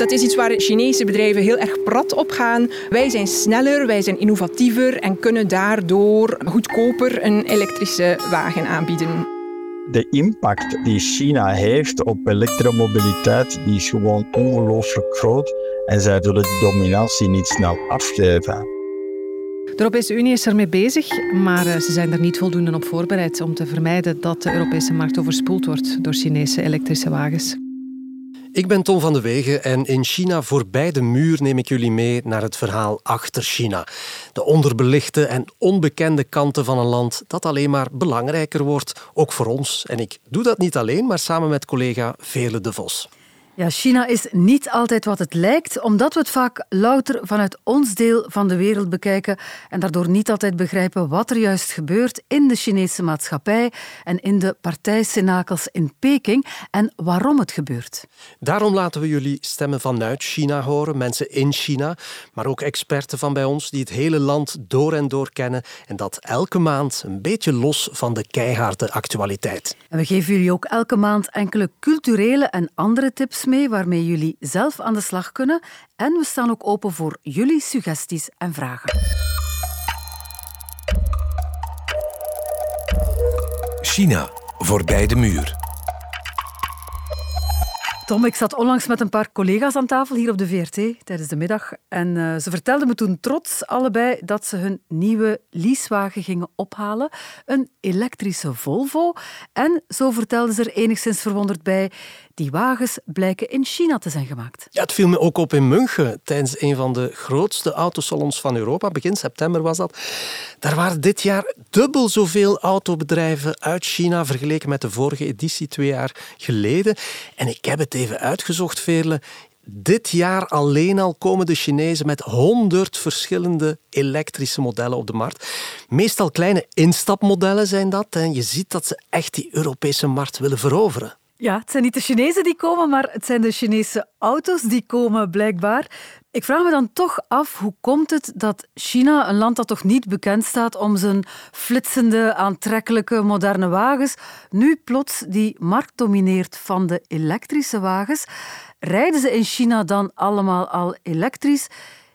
Dat is iets waar Chinese bedrijven heel erg prat op gaan. Wij zijn sneller, wij zijn innovatiever en kunnen daardoor goedkoper een elektrische wagen aanbieden. De impact die China heeft op elektromobiliteit die is gewoon ongelooflijk groot. En zij zullen die dominantie niet snel afgeven. De Europese Unie is ermee bezig, maar eh, ze zijn er niet voldoende op voorbereid om te vermijden dat de Europese markt overspoeld wordt door Chinese elektrische wagens. Ik ben Tom van de Wegen en in China voorbij de muur neem ik jullie mee naar het verhaal achter China. De onderbelichte en onbekende kanten van een land dat alleen maar belangrijker wordt, ook voor ons. En ik doe dat niet alleen, maar samen met collega Vele de Vos. Ja, China is niet altijd wat het lijkt, omdat we het vaak louter vanuit ons deel van de wereld bekijken en daardoor niet altijd begrijpen wat er juist gebeurt in de Chinese maatschappij en in de partijcenakels in Peking en waarom het gebeurt. Daarom laten we jullie stemmen vanuit China horen, mensen in China, maar ook experten van bij ons die het hele land door en door kennen en dat elke maand een beetje los van de keiharde actualiteit. En we geven jullie ook elke maand enkele culturele en andere tips mee waarmee jullie zelf aan de slag kunnen. En we staan ook open voor jullie suggesties en vragen. China, voorbij de muur. Tom, ik zat onlangs met een paar collega's aan tafel hier op de VRT tijdens de middag. En uh, ze vertelden me toen trots allebei dat ze hun nieuwe leasewagen gingen ophalen. Een elektrische Volvo. En zo vertelden ze er enigszins verwonderd bij die wagens blijken in China te zijn gemaakt. Ja, het viel me ook op in München, tijdens een van de grootste autosalons van Europa. Begin september was dat. Daar waren dit jaar dubbel zoveel autobedrijven uit China vergeleken met de vorige editie twee jaar geleden. En ik heb het even uitgezocht, Veerle. Dit jaar alleen al komen de Chinezen met honderd verschillende elektrische modellen op de markt. Meestal kleine instapmodellen zijn dat. En je ziet dat ze echt die Europese markt willen veroveren. Ja, het zijn niet de Chinezen die komen, maar het zijn de Chinese auto's die komen, blijkbaar. Ik vraag me dan toch af, hoe komt het dat China, een land dat toch niet bekend staat om zijn flitsende, aantrekkelijke, moderne wagens, nu plots die markt domineert van de elektrische wagens? Rijden ze in China dan allemaal al elektrisch?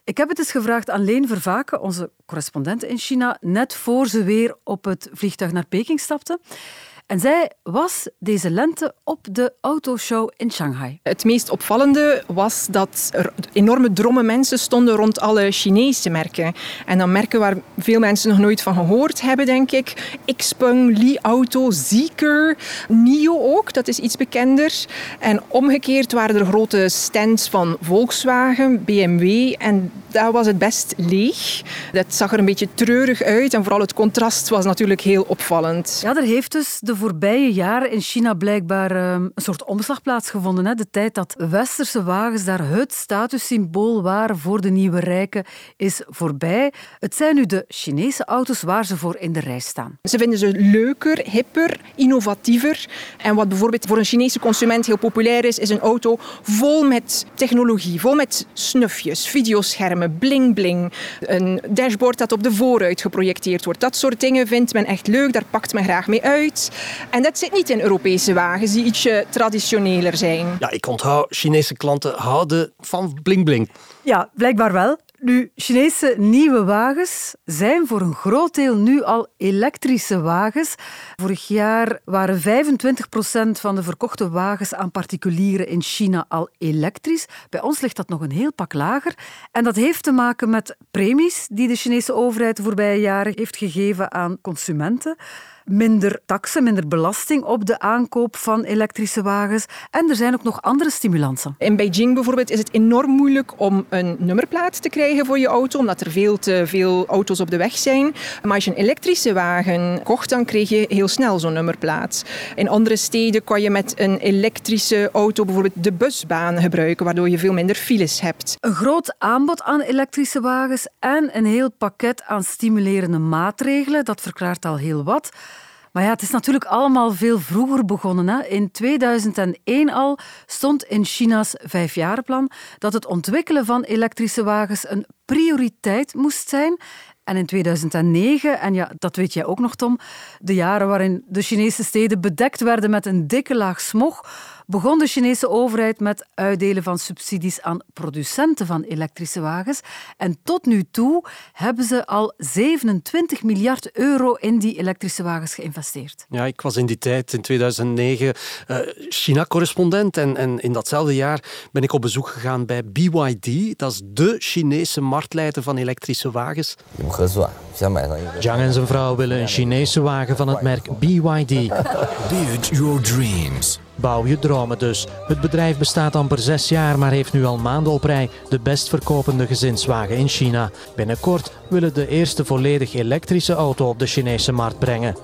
Ik heb het eens gevraagd aan Leen Vervaken, onze correspondent in China, net voor ze weer op het vliegtuig naar Peking stapte. En zij was deze lente op de autoshow in Shanghai. Het meest opvallende was dat er enorme drommen mensen stonden rond alle Chinese merken. En dan merken waar veel mensen nog nooit van gehoord hebben, denk ik. Xpeng, Li Auto, Zeekr, NIO ook, dat is iets bekender. En omgekeerd waren er grote stands van Volkswagen, BMW en daar was het best leeg. Dat zag er een beetje treurig uit en vooral het contrast was natuurlijk heel opvallend. Ja, er heeft dus de voorbije jaren in China blijkbaar ehm, een soort omslag plaatsgevonden. De tijd dat westerse wagens daar het statussymbool waren voor de nieuwe rijken is voorbij. Het zijn nu de Chinese auto's waar ze voor in de rij staan. Ze vinden ze leuker, hipper, innovatiever. En wat bijvoorbeeld voor een Chinese consument heel populair is, is een auto vol met technologie, vol met snufjes, videoschermen, bling-bling, een dashboard dat op de vooruit geprojecteerd wordt. Dat soort dingen vindt men echt leuk, daar pakt men graag mee uit. En dat zit niet in Europese wagens die ietsje traditioneler zijn. Ja, ik onthoud, Chinese klanten houden van bling-bling. Ja, blijkbaar wel. Nu, Chinese nieuwe wagens zijn voor een groot deel nu al elektrische wagens. Vorig jaar waren 25% van de verkochte wagens aan particulieren in China al elektrisch. Bij ons ligt dat nog een heel pak lager. En dat heeft te maken met premies die de Chinese overheid de voorbije jaren heeft gegeven aan consumenten minder taxen, minder belasting op de aankoop van elektrische wagens. En er zijn ook nog andere stimulansen. In Beijing bijvoorbeeld is het enorm moeilijk om een nummerplaat te krijgen voor je auto, omdat er veel te veel auto's op de weg zijn. Maar als je een elektrische wagen kocht, dan kreeg je heel snel zo'n nummerplaat. In andere steden kan je met een elektrische auto bijvoorbeeld de busbaan gebruiken, waardoor je veel minder files hebt. Een groot aanbod aan elektrische wagens en een heel pakket aan stimulerende maatregelen, dat verklaart al heel wat. Maar ja, het is natuurlijk allemaal veel vroeger begonnen. Hè. In 2001 al stond in China's vijfjarenplan dat het ontwikkelen van elektrische wagens een prioriteit moest zijn. En in 2009, en ja, dat weet jij ook nog, Tom, de jaren waarin de Chinese steden bedekt werden met een dikke laag smog, begon de Chinese overheid met uitdelen van subsidies aan producenten van elektrische wagens. En tot nu toe hebben ze al 27 miljard euro in die elektrische wagens geïnvesteerd. Ja, ik was in die tijd, in 2009, uh, China-correspondent. En, en in datzelfde jaar ben ik op bezoek gegaan bij BYD. Dat is de Chinese marktleider van elektrische wagens. Zhang en zijn vrouw willen een Chinese wagen van het merk BYD. Build your dreams. Bouw je dromen dus. Het bedrijf bestaat amper zes jaar, maar heeft nu al maanden op rij de best verkopende gezinswagen in China. Binnenkort willen de eerste volledig elektrische auto op de Chinese markt brengen.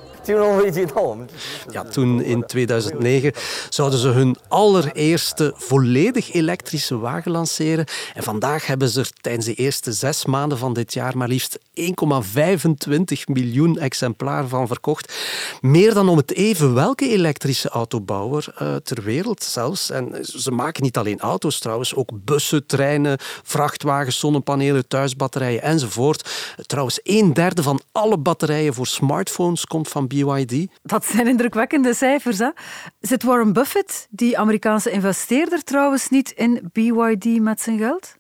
Ja, toen in 2009 zouden ze hun allereerste volledig elektrische wagen lanceren. En vandaag hebben ze er tijdens de eerste zes maanden van dit jaar maar liefst 1,25 miljoen exemplaren van verkocht. Meer dan om het even welke elektrische autobouwer uh, ter wereld zelfs. En ze maken niet alleen auto's trouwens, ook bussen, treinen, vrachtwagens, zonnepanelen, thuisbatterijen enzovoort. Trouwens, een derde van alle batterijen voor smartphones komt van BYD. Dat zijn indrukwekkende cijfers. Hè? Zit Warren Buffett, die Amerikaanse investeerder, trouwens niet in BYD met zijn geld?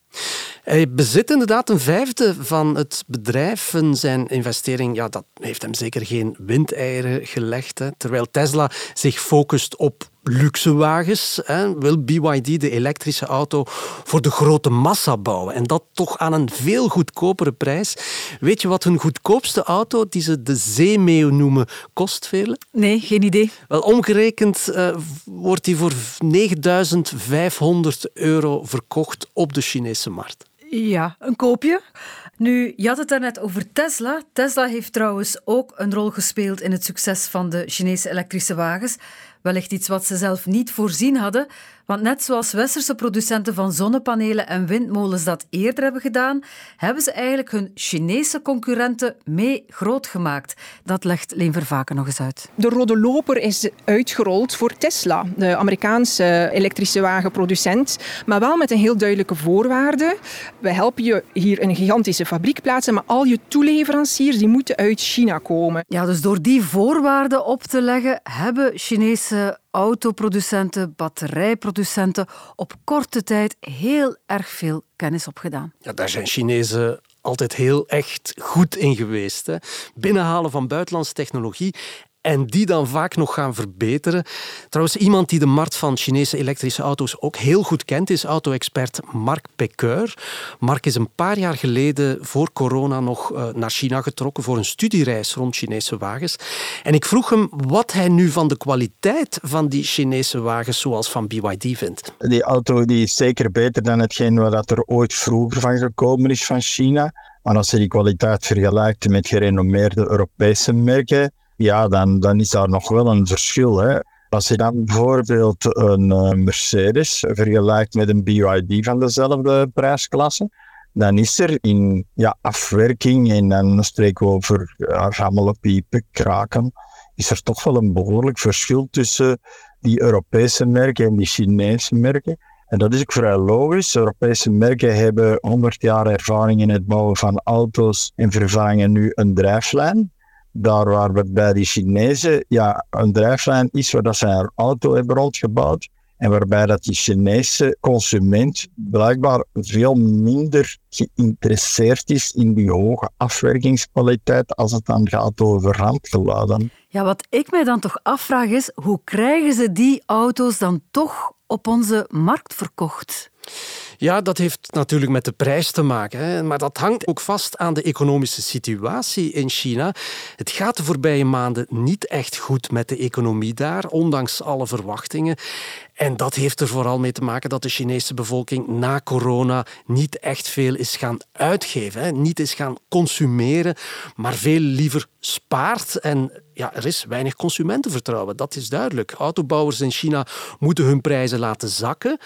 Hij bezit inderdaad een vijfde van het bedrijf. En zijn investering ja, dat heeft hem zeker geen windeieren gelegd. Hè. Terwijl Tesla zich focust op luxe wagens, hè, wil BYD de elektrische auto voor de grote massa bouwen. En dat toch aan een veel goedkopere prijs. Weet je wat hun goedkoopste auto, die ze de zeemeeuw noemen, kost, Vele? Nee, geen idee. Wel, omgerekend uh, wordt die voor 9500 euro verkocht op de Chinese markt. Ja, een koopje. Nu, je had het daarnet over Tesla. Tesla heeft trouwens ook een rol gespeeld in het succes van de Chinese elektrische wagens. Wellicht iets wat ze zelf niet voorzien hadden, want net zoals westerse producenten van zonnepanelen en windmolens dat eerder hebben gedaan, hebben ze eigenlijk hun Chinese concurrenten mee groot gemaakt. Dat legt Leen Vervaken nog eens uit. De rode loper is uitgerold voor Tesla, de Amerikaanse elektrische wagenproducent, maar wel met een heel duidelijke voorwaarde. We helpen je hier een gigantische fabriek plaatsen, maar al je toeleveranciers die moeten uit China komen. Ja, dus door die voorwaarden op te leggen, hebben Chinese autoproducenten, batterijproducenten op korte tijd heel erg veel kennis opgedaan. Ja, daar zijn Chinezen altijd heel echt goed in geweest. Hè. Binnenhalen van buitenlandse technologie en die dan vaak nog gaan verbeteren. Trouwens, iemand die de markt van Chinese elektrische auto's ook heel goed kent, is auto-expert Marc Pecqueur. Marc is een paar jaar geleden voor corona nog eh, naar China getrokken voor een studiereis rond Chinese wagens. En ik vroeg hem wat hij nu van de kwaliteit van die Chinese wagens zoals van BYD vindt. Die auto die is zeker beter dan hetgeen wat er ooit vroeger van gekomen is van China. Maar als je die kwaliteit vergelijkt met gerenommeerde Europese merken, ja, dan, dan is daar nog wel een verschil. Hè. Als je dan bijvoorbeeld een uh, Mercedes vergelijkt met een BYD van dezelfde prijsklasse, dan is er in ja, afwerking, en dan spreken we over ja, rammelen, piepen, kraken, is er toch wel een behoorlijk verschil tussen die Europese merken en die Chinese merken. En dat is ook vrij logisch. Europese merken hebben 100 jaar ervaring in het bouwen van auto's en vervangen nu een drijflijn daar waar we bij die Chinezen ja, een drijflijn is waar dat ze een auto hebben rondgebouwd. En waarbij dat Chinese consument blijkbaar veel minder geïnteresseerd is in die hoge afwerkingskwaliteit als het dan gaat over handgeladen. Ja, wat ik mij dan toch afvraag is, hoe krijgen ze die auto's dan toch op onze markt verkocht? Ja, dat heeft natuurlijk met de prijs te maken. Hè. Maar dat hangt ook vast aan de economische situatie in China. Het gaat de voorbije maanden niet echt goed met de economie daar, ondanks alle verwachtingen. En dat heeft er vooral mee te maken dat de Chinese bevolking na corona niet echt veel is gaan uitgeven. Niet is gaan consumeren, maar veel liever spaart. En ja, er is weinig consumentenvertrouwen, dat is duidelijk. Autobouwers in China moeten hun prijzen laten zakken.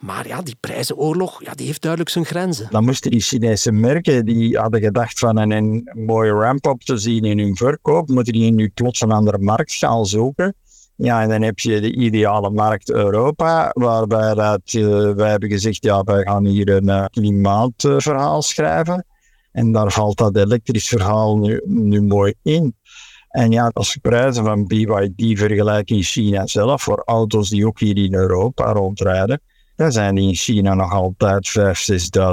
Maar ja, die prijzenoorlog ja, die heeft duidelijk zijn grenzen. Dan moesten die Chinese merken, die hadden gedacht van een, een mooie ramp-up te zien in hun verkoop, moeten die nu plots een andere markt gaan zoeken. Ja, en dan heb je de ideale markt Europa, waarbij dat, uh, wij hebben gezegd, ja, wij gaan hier een uh, klimaatverhaal schrijven. En daar valt dat elektrisch verhaal nu, nu mooi in. En ja, als je prijzen van BYD vergelijkt in China zelf, voor auto's die ook hier in Europa rondrijden, dan zijn die in China nog altijd 5.000,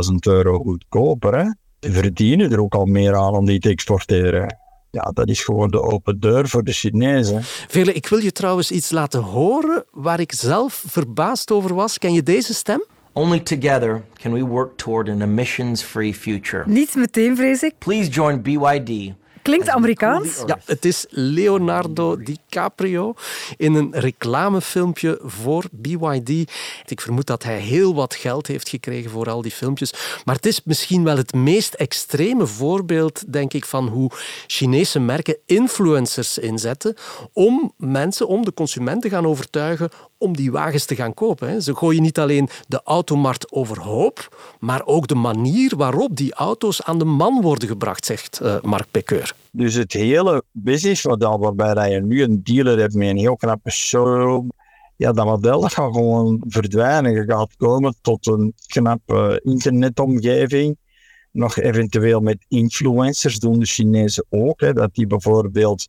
6.000 euro goedkoper. Ze verdienen er ook al meer aan om die te exporteren. Ja, dat is gewoon de open deur voor de Chinezen. Vele, ik wil je trouwens iets laten horen waar ik zelf verbaasd over was. Ken je deze stem? Only together can we work toward an emissions-free future. Niet meteen, vrees ik. Please join BYD Klinkt Amerikaans. Ja, het is Leonardo DiCaprio in een reclamefilmpje voor BYD. Ik vermoed dat hij heel wat geld heeft gekregen voor al die filmpjes. Maar het is misschien wel het meest extreme voorbeeld, denk ik, van hoe Chinese merken influencers inzetten om mensen, om de consument te gaan overtuigen om die wagens te gaan kopen. Ze gooien niet alleen de automarkt overhoop, maar ook de manier waarop die auto's aan de man worden gebracht, zegt uh, Mark Pekeur. Dus het hele businessmodel waarbij je nu een dealer hebt met een heel knappe showroom, ja, dat model gaat gewoon verdwijnen. Je gaat komen tot een knappe internetomgeving. Nog eventueel met influencers doen de Chinezen ook. Dat die bijvoorbeeld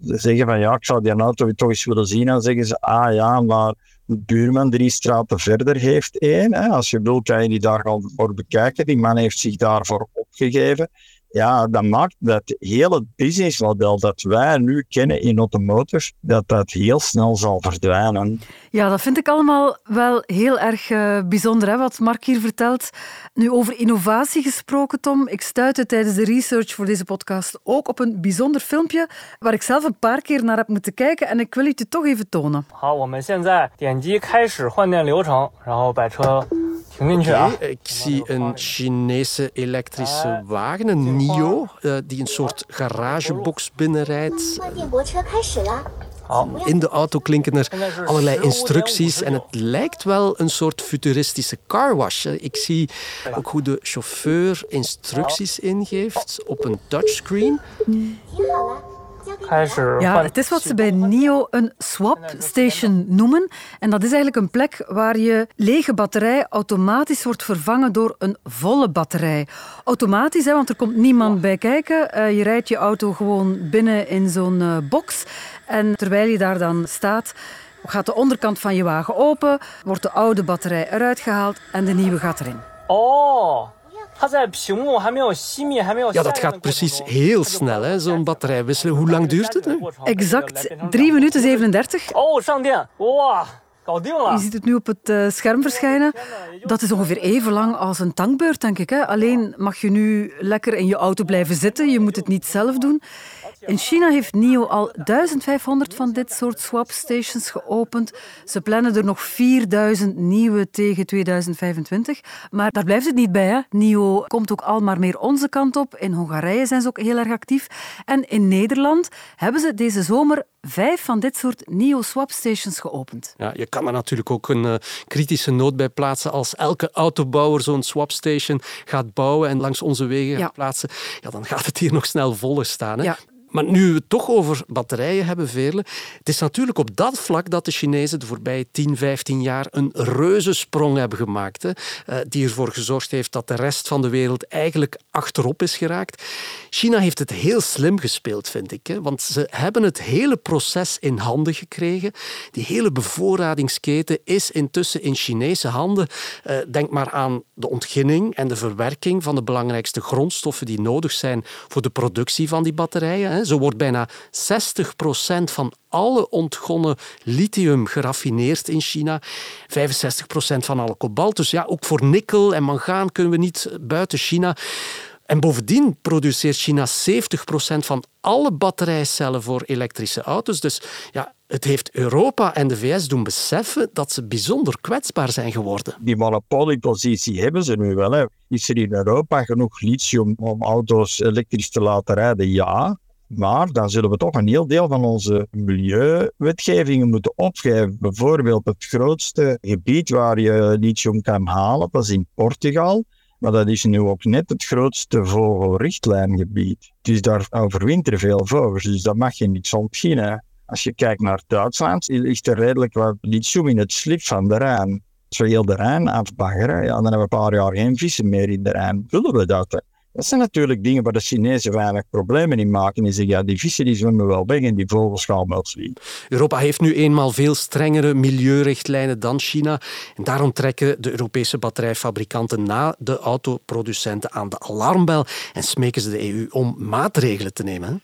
zeggen van ja, ik zou die auto toch eens willen zien. Dan zeggen ze, ah ja, maar de buurman drie straten verder heeft één. Hè. Als je wilt, kan je die daar al voor bekijken. Die man heeft zich daarvoor opgegeven ja, dat maakt dat hele businessmodel dat wij nu kennen in automotive, dat dat heel snel zal verdwijnen. Ja, dat vind ik allemaal wel heel erg uh, bijzonder, hè, wat Mark hier vertelt. Nu, over innovatie gesproken, Tom. Ik stuitte tijdens de research voor deze podcast ook op een bijzonder filmpje waar ik zelf een paar keer naar heb moeten kijken en ik wil het je toch even tonen. 好，我们现在点击开始换电流程，然后把车 Ninja. Ik zie een Chinese elektrische wagen, een NIO, eh, die een soort garagebox binnenrijdt. In de auto klinken er allerlei instructies en het lijkt wel een soort futuristische carwash. Eh, ik zie ook hoe de chauffeur instructies ingeeft op een touchscreen. Ja, het is wat ze bij NIO een swap station noemen. En dat is eigenlijk een plek waar je lege batterij automatisch wordt vervangen door een volle batterij. Automatisch, hè, want er komt niemand bij kijken. Uh, je rijdt je auto gewoon binnen in zo'n uh, box. En terwijl je daar dan staat, gaat de onderkant van je wagen open, wordt de oude batterij eruit gehaald en de nieuwe gaat erin. Oh, ja, dat gaat precies heel snel, zo'n batterij wisselen. Hoe lang duurt het? Hè? Exact 3 minuten 37. Oh, wow. Je ziet het nu op het uh, scherm verschijnen. Dat is ongeveer even lang als een tankbeurt, denk ik. Hè? Alleen mag je nu lekker in je auto blijven zitten. Je moet het niet zelf doen. In China heeft NIO al 1500 van dit soort swapstations geopend. Ze plannen er nog 4000 nieuwe tegen 2025. Maar daar blijft het niet bij. Hè. NIO komt ook al maar meer onze kant op. In Hongarije zijn ze ook heel erg actief. En in Nederland hebben ze deze zomer vijf van dit soort NIO-swapstations geopend. Ja, je kan er natuurlijk ook een uh, kritische noot bij plaatsen. Als elke autobouwer zo'n swapstation gaat bouwen en langs onze wegen gaat plaatsen, ja, dan gaat het hier nog snel voller staan. Hè? Ja. Maar nu we het toch over batterijen hebben, Veerle, het is natuurlijk op dat vlak dat de Chinezen de voorbije 10, 15 jaar een reuzensprong hebben gemaakt, hè, eh, die ervoor gezorgd heeft dat de rest van de wereld eigenlijk achterop is geraakt. China heeft het heel slim gespeeld, vind ik, hè, want ze hebben het hele proces in handen gekregen. Die hele bevoorradingsketen is intussen in Chinese handen. Eh, denk maar aan de ontginning en de verwerking van de belangrijkste grondstoffen die nodig zijn voor de productie van die batterijen. Zo wordt bijna 60% van alle ontgonnen lithium geraffineerd in China. 65% van alle kobalt. Dus ja, ook voor nikkel en mangaan kunnen we niet buiten China. En bovendien produceert China 70% van alle batterijcellen voor elektrische auto's. Dus ja, het heeft Europa en de VS doen beseffen dat ze bijzonder kwetsbaar zijn geworden. Die monopoliepositie hebben ze nu wel. Hè. Is er in Europa genoeg lithium om auto's elektrisch te laten rijden? Ja. Maar dan zullen we toch een heel deel van onze milieuwetgevingen moeten opgeven. Bijvoorbeeld het grootste gebied waar je lithium kan halen, dat is in Portugal. Maar dat is nu ook net het grootste vogelrichtlijngebied. Dus daar overwinteren veel vogels, dus dat mag je niet ontginnen. Als je kijkt naar Duitsland, ligt er redelijk wat lithium in het slip van de Rijn. Als we heel de Rijn afbaggeren, ja, dan hebben we een paar jaar geen vissen meer in de Rijn. Willen we dat? Dat zijn natuurlijk dingen waar de Chinezen weinig problemen in maken. Die zeggen, ja, die vissen die zwemmen wel weg en die vogels gaan wel vliegen. Europa heeft nu eenmaal veel strengere milieurichtlijnen dan China. En daarom trekken de Europese batterijfabrikanten na de autoproducenten aan de alarmbel en smeken ze de EU om maatregelen te nemen.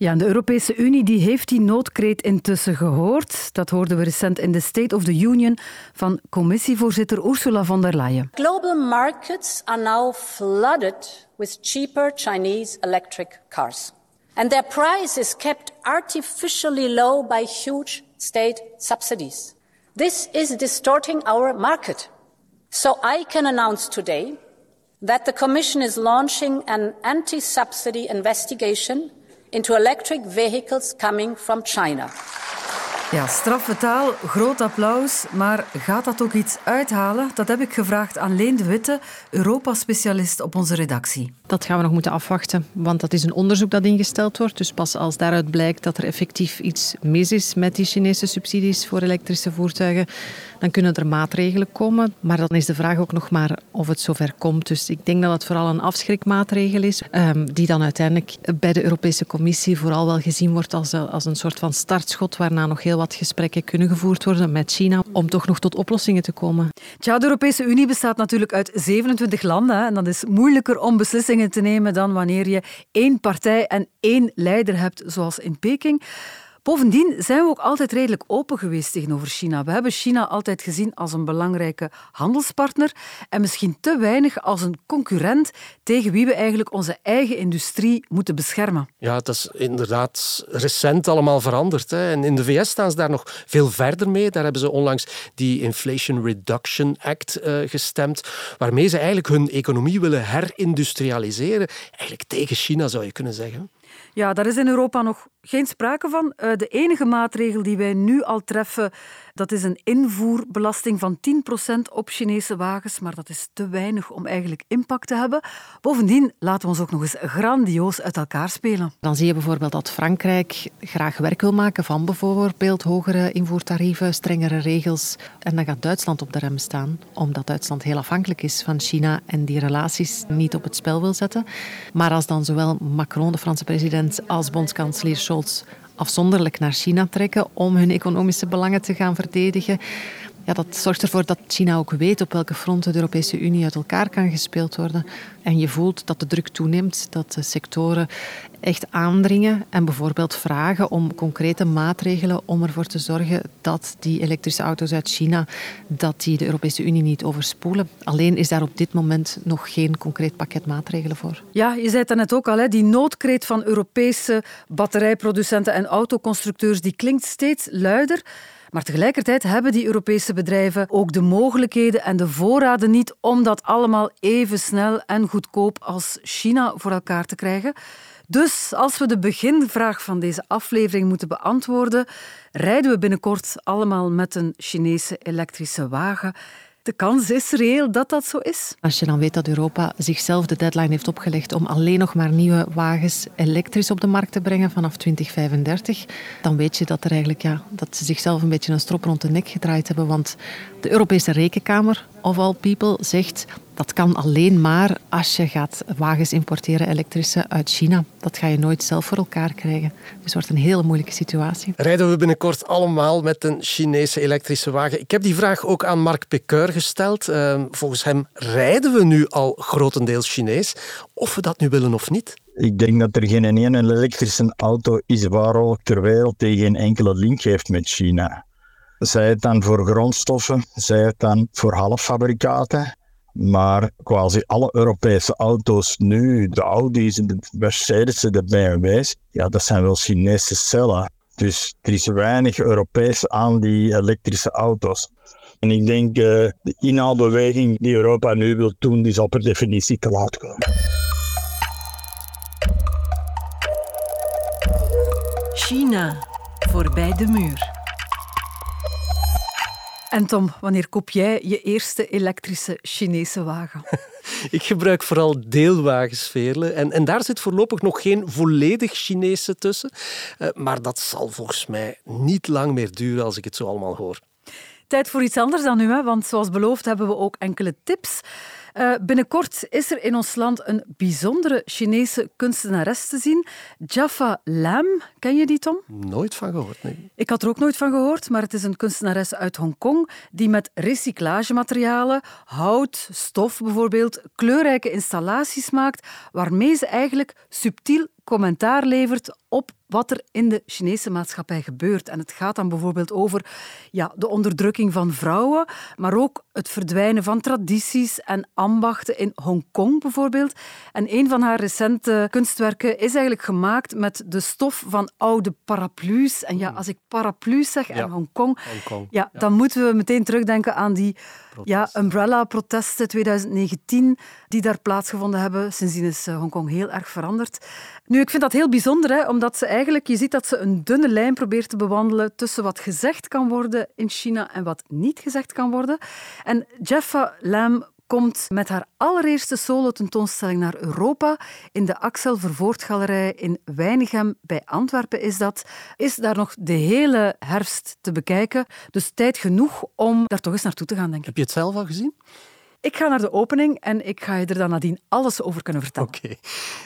Ja, de Europese Unie die heeft die noodkreet intussen gehoord. Dat hoorden we recent in de State of the Union van commissievoorzitter Ursula von der Leyen. Global markets are now flooded with cheaper Chinese electric cars. And their price is kept artificially low by huge state subsidies. This is distorting our market. So I can announce today that the Commission is launching an anti-subsidy investigation into electric vehicles coming from China. Ja, straffe taal, groot applaus. Maar gaat dat ook iets uithalen? Dat heb ik gevraagd aan Leen de Witte, Europa-specialist op onze redactie. Dat gaan we nog moeten afwachten, want dat is een onderzoek dat ingesteld wordt. Dus pas als daaruit blijkt dat er effectief iets mis is met die Chinese subsidies voor elektrische voertuigen, dan kunnen er maatregelen komen. Maar dan is de vraag ook nog maar of het zover komt. Dus ik denk dat het vooral een afschrikmaatregel is, ehm, die dan uiteindelijk bij de Europese Commissie vooral wel gezien wordt als, als een soort van startschot, waarna nog heel wat gesprekken kunnen gevoerd worden met China om toch nog tot oplossingen te komen. Tja, de Europese Unie bestaat natuurlijk uit 27 landen. En dat is moeilijker om beslissingen te nemen dan wanneer je één partij en één leider hebt, zoals in Peking. Bovendien zijn we ook altijd redelijk open geweest tegenover China. We hebben China altijd gezien als een belangrijke handelspartner en misschien te weinig als een concurrent tegen wie we eigenlijk onze eigen industrie moeten beschermen. Ja, het is inderdaad recent allemaal veranderd. Hè. En in de VS staan ze daar nog veel verder mee. Daar hebben ze onlangs die Inflation Reduction Act uh, gestemd, waarmee ze eigenlijk hun economie willen herindustrialiseren. Eigenlijk tegen China zou je kunnen zeggen. Ja, daar is in Europa nog geen sprake van. Eh, de enige maatregel die wij nu al treffen, dat is een invoerbelasting van 10% op Chinese wagens. Maar dat is te weinig om eigenlijk impact te hebben. Bovendien laten we ons ook nog eens grandioos uit elkaar spelen. Dan zie je bijvoorbeeld dat Frankrijk graag werk wil maken van bijvoorbeeld hogere invoertarieven, strengere regels. En dan gaat Duitsland op de rem staan, omdat Duitsland heel afhankelijk is van China en die relaties niet op het spel wil zetten. Maar als dan zowel Macron, de Franse president, als bondskanselier Afzonderlijk naar China trekken om hun economische belangen te gaan verdedigen. Ja, dat zorgt ervoor dat China ook weet op welke fronten de Europese Unie uit elkaar kan gespeeld worden. En je voelt dat de druk toeneemt, dat de sectoren echt aandringen en bijvoorbeeld vragen om concrete maatregelen om ervoor te zorgen dat die elektrische auto's uit China dat die de Europese Unie niet overspoelen. Alleen is daar op dit moment nog geen concreet pakket maatregelen voor. Ja, je zei het net ook al, hè, die noodkreet van Europese batterijproducenten en autoconstructeurs die klinkt steeds luider. Maar tegelijkertijd hebben die Europese bedrijven ook de mogelijkheden en de voorraden niet om dat allemaal even snel en goedkoop als China voor elkaar te krijgen. Dus als we de beginvraag van deze aflevering moeten beantwoorden, rijden we binnenkort allemaal met een Chinese elektrische wagen. De kans is reëel dat dat zo is. Als je dan weet dat Europa zichzelf de deadline heeft opgelegd om alleen nog maar nieuwe wagens elektrisch op de markt te brengen vanaf 2035, dan weet je dat, er eigenlijk, ja, dat ze zichzelf een beetje een strop rond de nek gedraaid hebben. Want de Europese Rekenkamer, of all people, zegt dat kan alleen maar als je gaat wagens importeren, elektrische, uit China. Dat ga je nooit zelf voor elkaar krijgen. Dus het wordt een hele moeilijke situatie. Rijden we binnenkort allemaal met een Chinese elektrische wagen? Ik heb die vraag ook aan Mark Pekeur gesteld. Uh, volgens hem rijden we nu al grotendeels Chinees. Of we dat nu willen of niet. Ik denk dat er geen ene elektrische auto is waar ook ter wereld die geen enkele link heeft met China. Zij het dan voor grondstoffen, zij het dan voor halffabrikaten. Maar quasi alle Europese auto's nu, de Audi's, de Mercedes, de BMW's, ja, dat zijn wel Chinese cellen. Dus er is weinig Europees aan die elektrische auto's. En ik denk uh, de inhaalbeweging die Europa nu wil doen, is al per definitie te laat komen. China, voorbij de muur. En Tom, wanneer koop jij je eerste elektrische Chinese wagen? Ik gebruik vooral deelwagens, Veerle. En, en daar zit voorlopig nog geen volledig Chinese tussen. Uh, maar dat zal volgens mij niet lang meer duren als ik het zo allemaal hoor. Tijd voor iets anders dan nu, hè? want zoals beloofd hebben we ook enkele tips. Uh, binnenkort is er in ons land een bijzondere Chinese kunstenares te zien. Jaffa Lam. Ken je die, Tom? Nooit van gehoord, nee. Ik had er ook nooit van gehoord, maar het is een kunstenares uit Hongkong die met recyclagematerialen, hout, stof bijvoorbeeld, kleurrijke installaties maakt waarmee ze eigenlijk subtiel commentaar levert op wat er in de Chinese maatschappij gebeurt. En het gaat dan bijvoorbeeld over ja, de onderdrukking van vrouwen, maar ook het verdwijnen van tradities en ambachten in Hongkong bijvoorbeeld. En een van haar recente kunstwerken is eigenlijk gemaakt met de stof van oude paraplu's. En ja, hmm. als ik paraplu's zeg en Hongkong, Hongkong. Ja, dan moeten we meteen terugdenken aan die ja, umbrella-protesten 2019 die daar plaatsgevonden hebben. Sindsdien is eh, Hongkong heel erg veranderd. Nu, ik vind dat heel bijzonder, hè, omdat ze eigenlijk, je ziet dat ze een dunne lijn probeert te bewandelen tussen wat gezegd kan worden in China en wat niet gezegd kan worden. En Jeffa Lam komt met haar allereerste solo-tentoonstelling naar Europa in de Axel Vervoortgalerij in Weinigem bij Antwerpen is dat. Is daar nog de hele herfst te bekijken. Dus tijd genoeg om daar toch eens naartoe te gaan, denk ik. Heb je het zelf al gezien? Ik ga naar de opening en ik ga je er dan nadien alles over kunnen vertellen. Oké.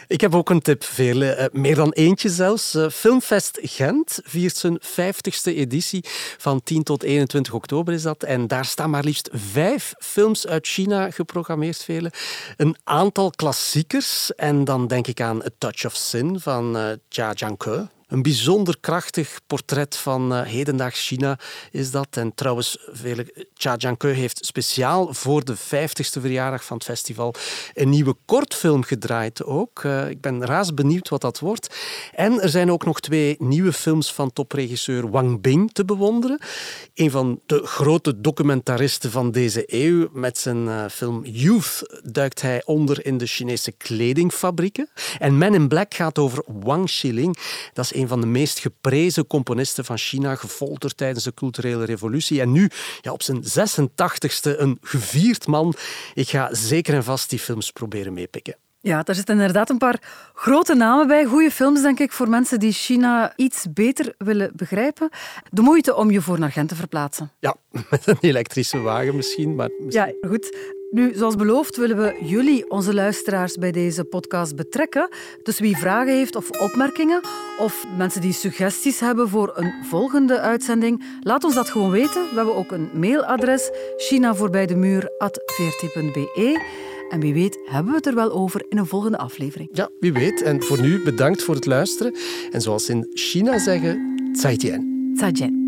Ik heb ook een tip, Veerle. Eh, meer dan eentje zelfs. Uh, Filmfest Gent viert zijn 50ste editie. Van 10 tot 21 oktober is dat. En daar staan maar liefst vijf films uit China geprogrammeerd, Veerle. Een aantal klassiekers. En dan denk ik aan A Touch of Sin van uh, Jia Jiangke een bijzonder krachtig portret van uh, hedendaags China is dat. En trouwens, vele, Cha Jiankeu heeft speciaal voor de 50ste verjaardag van het festival een nieuwe kortfilm gedraaid ook. Uh, ik ben raas benieuwd wat dat wordt. En er zijn ook nog twee nieuwe films van topregisseur Wang Bing te bewonderen. Een van de grote documentaristen van deze eeuw. Met zijn uh, film Youth duikt hij onder in de Chinese kledingfabrieken. En Men in Black gaat over Wang Xiling. Dat is een van de meest geprezen componisten van China, gefolterd tijdens de culturele revolutie. En nu, ja, op zijn 86ste, een gevierd man. Ik ga zeker en vast die films proberen meepikken. Ja, daar zitten inderdaad een paar grote namen bij. Goede films, denk ik, voor mensen die China iets beter willen begrijpen. De moeite om je voor naar Gent te verplaatsen. Ja, met een elektrische wagen misschien. Maar misschien... Ja, goed. Nu, zoals beloofd willen we jullie, onze luisteraars, bij deze podcast betrekken. Dus wie vragen heeft of opmerkingen, of mensen die suggesties hebben voor een volgende uitzending, laat ons dat gewoon weten. We hebben ook een mailadres, chinavoorbijdemur.vrt.be. En wie weet hebben we het er wel over in een volgende aflevering. Ja, wie weet. En voor nu bedankt voor het luisteren. En zoals in China zeggen, zaijian. Zaijian.